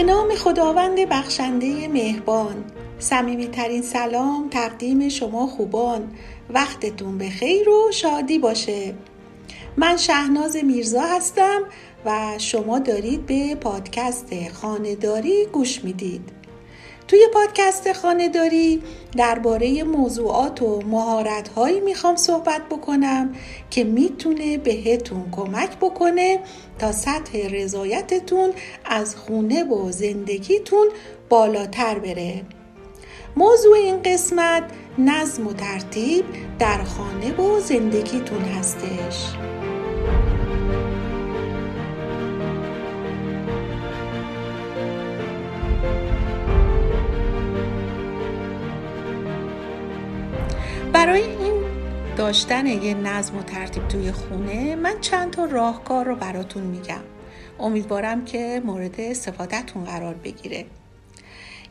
به نام خداوند بخشنده مهربان. صمیمیترین سلام تقدیم شما خوبان. وقتتون به خیر و شادی باشه. من شهناز میرزا هستم و شما دارید به پادکست خانهداری گوش می‌دید. توی پادکست خانهداری درباره موضوعات و مهارت هایی می‌خوام صحبت بکنم که می‌تونه بهتون کمک بکنه تا سطح رضایتتون از خونه و زندگیتون بالاتر بره. موضوع این قسمت نظم و ترتیب در خانه و زندگیتون هستش. برای این داشتن یه نظم و ترتیب توی خونه من چند تا راهکار رو براتون میگم. امیدوارم که مورد استفادهتون قرار بگیره.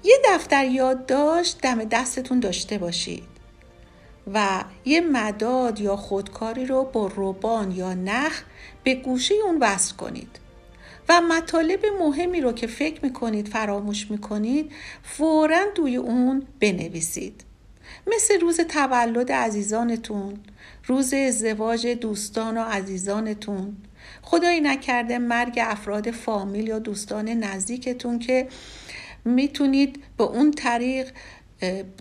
یه دفتر یادداشت دم دستتون داشته باشید و یه مداد یا خودکاری رو با روبان یا نخ به گوشه اون وصل کنید و مطالب مهمی رو که فکر می‌کنید فراموش می‌کنید فورا دوی اون بنویسید. مثل روز تولد عزیزانتون روز ازدواج دوستان و عزیزانتون. خدایی نکرده مرگ افراد فامیل یا دوستان نزدیکتون که می‌تونید به اون طریق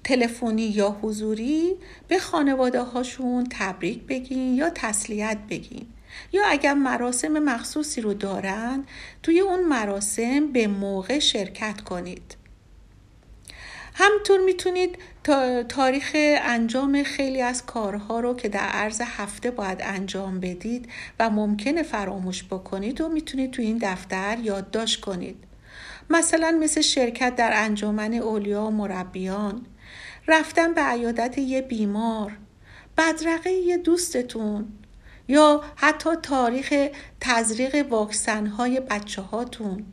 تلفنی یا حضوری به خانواده هاشون تبریک بگین یا تسلیت بگین. یا اگر مراسم مخصوصی رو دارن توی اون مراسم به موقع شرکت کنید. همطور می‌تونید تاریخ انجام خیلی از کارها رو که در عرض هفته باید انجام بدید و ممکنه فراموش بکنید و می‌تونید تو این دفتر یادداشت کنید. مثلا مثل شرکت در انجمن اولیا و مربیان رفتن به عیادت یه بیمار بدرقه یه دوستتون یا حتی تاریخ تزریق واکسن های بچه هاتون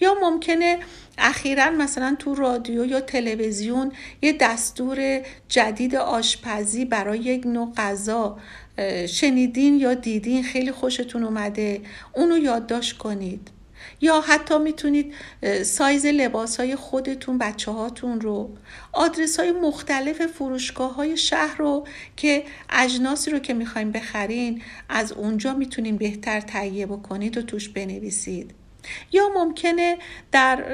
یا ممکنه اخیرا مثلا تو رادیو یا تلویزیون یه دستور جدید آشپزی برای یک نوع غذا شنیدین یا دیدین خیلی خوشتون اومده اونو یادداشت کنید. یا حتی می‌تونید سایز لباس های خودتون بچه هاتون رو آدرس های مختلف فروشگاه های شهر رو که اجناسی رو که می‌خوایم بخرین از اونجا می‌تونین بهتر تهیه بکنید و توش بنویسید. یا ممکنه در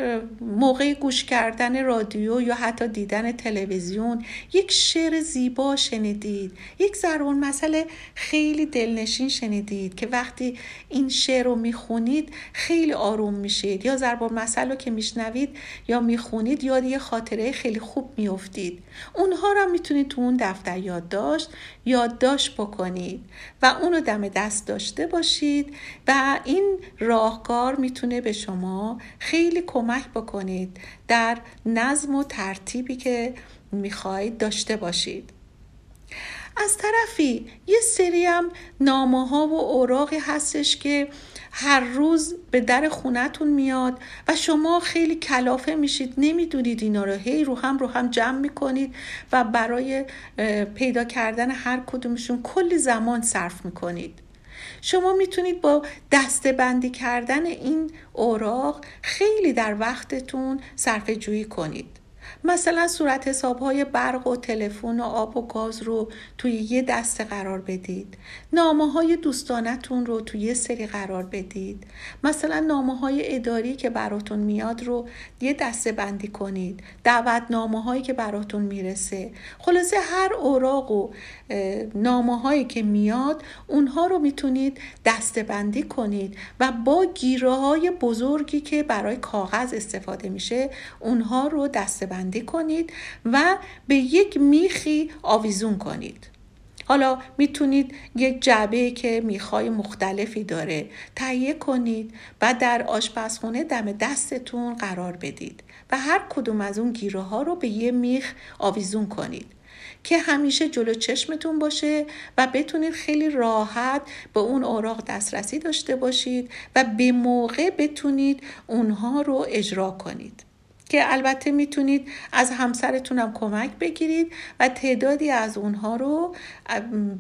موقع گوش کردن رادیو یا حتی دیدن تلویزیون یک شعر زیبا شنیدید. یک ضربان مسئله خیلی دلنشین شنیدید که وقتی این شعر رو می‌خونید خیلی آروم میشید یا ضربان مسئله که میشنوید یا می‌خونید یاد یه خاطره خیلی خوب میافتید. اونها رو می‌تونید تو اون دفتر یادداشت یادداشت بکنید و اونو دم دست داشته باشید و این راهکار می‌تونید می‌تونه به شما خیلی کمک بکنید در نظم و ترتیبی که می‌خواید داشته باشید. از طرفی یه سری هم نامه ها و اوراقی هستش که هر روز به در خونتون میاد و شما خیلی کلافه میشید نمی‌دونید اینا رو هی رو هم رو هم جمع می‌کنید و برای پیدا کردن هر کدومشون کلی زمان صرف می‌کنید. شما می‌تونید با دسته بندی کردن این اوراق خیلی در وقتتون صرف جویی کنید. مثلا صورت حساب های برق و تلفن و آب و گاز رو توی یه دسته قرار بدید. نامه های دوستانتون رو توی یه سری قرار بدید. مثلا نامه های اداری که براتون میاد رو یه دسته بندی کنید. دعوت نامه هایی که براتون می‌رسه. خلاصه هر اوراق و نامه هایی که میاد اونها رو می‌تونید دسته بندی کنید و با گیره های بزرگی که برای کاغذ استفاده میشه اونها رو دسته بندی کنید و به یک میخی آویزون کنید. حالا می‌تونید یک جعبه که میخای مختلفی داره تهیه کنید و در آشپزخونه دم دستتون قرار بدید و هر کدوم از اون گیره ها رو به یه میخ آویزون کنید که همیشه جلو چشمتون باشه و بتونید خیلی راحت به اون اوراق دسترسی داشته باشید و به موقع بتونید اونها رو اجرا کنید. که البته می‌تونید از همسرتون هم کمک بگیرید و تعدادی از اونها رو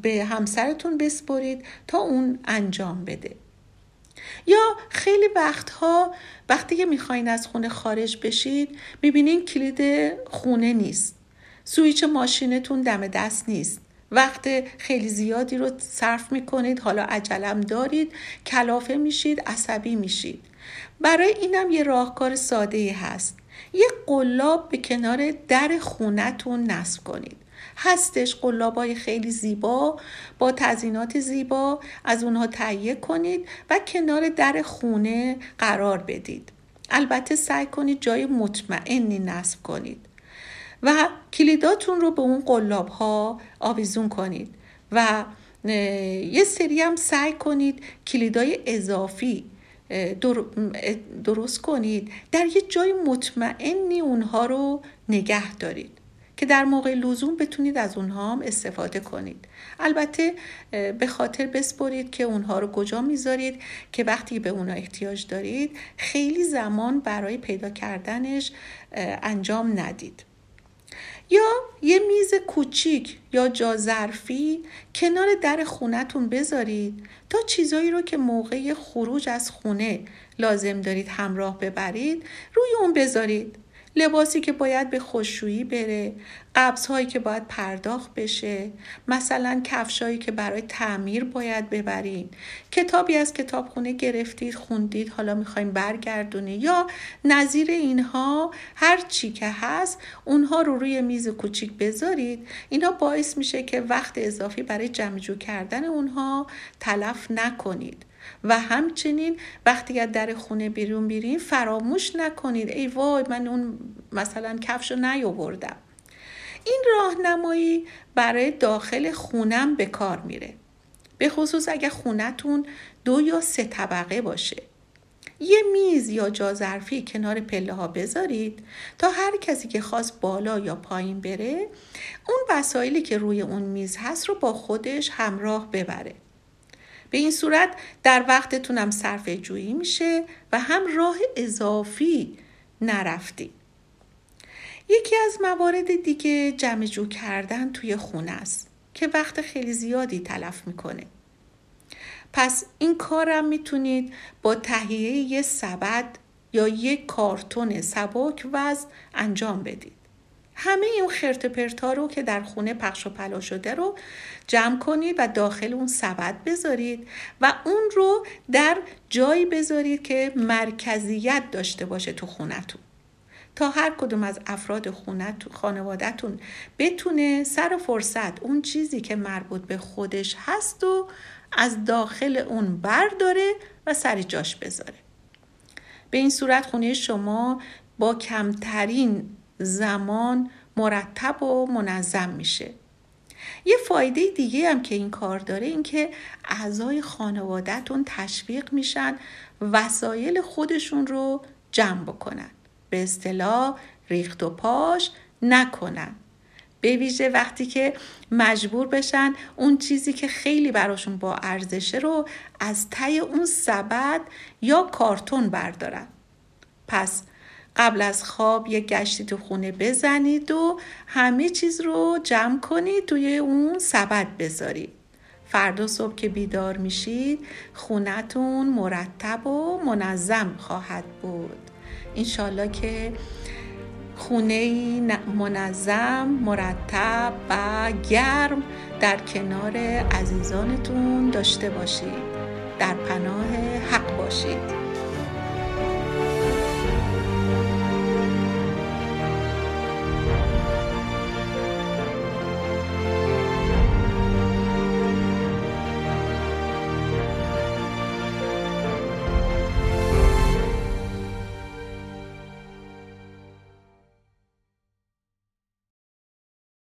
به همسرتون بسپرید تا اون انجام بده. یا خیلی وقتها وقتی که می‌خواین از خونه خارج بشید می‌بینین کلید خونه نیست. سویچ ماشینتون دم دست نیست. وقت خیلی زیادی رو صرف می‌کنید حالا عجلم دارید کلافه میشید عصبی میشید. برای اینم یه راهکار ساده هست. یه قلاب به کنار در خونتون نصب کنید. هستش قلابای خیلی زیبا با تزینات زیبا از اونها تهیه کنید و کنار در خونه قرار بدید. البته سعی کنید جای مطمئنی نصب کنید و کلیداتون رو به اون قلاب ها آویزون کنید و یه سری هم سعی کنید کلیدای اضافی درست کنید. در یه جای مطمئنی اونها رو نگه دارید که در موقع لزوم بتونید از اونها هم استفاده کنید. البته به خاطر بسپرید که اونها رو کجا می‌ذارید که وقتی به اونها احتیاج دارید خیلی زمان برای پیدا کردنش انجام ندید. یا یه میز کوچیک یا جا ظرفی کنار در خونتون بذارید تا چیزایی رو که موقع خروج از خونه لازم دارید همراه ببرید روی اون بذارید. لباسی که باید به خوششویی بره قبض هایی که باید پرداخت بشه مثلا کفشایی که برای تعمیر باید ببرین. کتابی از کتابخونه گرفتید خوندید حالا می‌خوایم برگردونید یا نظیر اینها هر چی که هست اونها رو روی میز کوچیک بذارید. اینا باعث میشه که وقت اضافی برای جمع جو کردن اونها تلف نکنید. و همچنین وقتی از در خونه بیرون بیرین فراموش نکنید. ای وای من اون مثلا کفش رو نیاوردم. این راهنمایی برای داخل خونم به کار میره. به خصوص اگه خونتون دو یا سه طبقه باشه. یه میز یا جا ظرفی کنار پله ها بذارید تا هر کسی که خواست بالا یا پایین بره اون وسایلی که روی اون میز هست رو با خودش همراه ببره. به این صورت در وقتتونم صرف جویی میشه و هم راه اضافی نرفتی. یکی از موارد دیگه جمع جو کردن توی خونه است که وقت خیلی زیادی تلف می‌کنه. پس این کارم می‌تونید با تهیه یه سبد یا یک کارتون سبک وز انجام بدید. همه این خرت پرتا رو که در خونه پخش و پلا شده رو جمع کنید و داخل اون سبد بذارید و اون رو در جایی بذارید که مرکزیت داشته باشه تو خونتون. تا هر کدوم از افراد خونتون بتونه سر فرصت اون چیزی که مربوط به خودش هست و از داخل اون برداره و سر جاش بذاره. به این صورت خونه شما با کمترین زمان مرتب و منظم میشه. یه فایده دیگه هم که این کار داره این که اعضای خانوادهتون تشویق میشن وسایل خودشون رو جمع بکنن. به اصطلاح ریخت و پاش نکنن. به ویژه وقتی که مجبور بشن اون چیزی که خیلی براشون با ارزشه رو از تی اون سبد یا کارتون بردارن. پس قبل از خواب یه گشتی تو خونه بزنید و همه چیز رو جمع کنید توی اون سبد بذارید. فردا صبح که بیدار میشید خونتون مرتب و منظم خواهد بود. انشالله که خونه منظم مرتب و گرم در کنار عزیزانتون داشته باشید. در پناه حق باشید.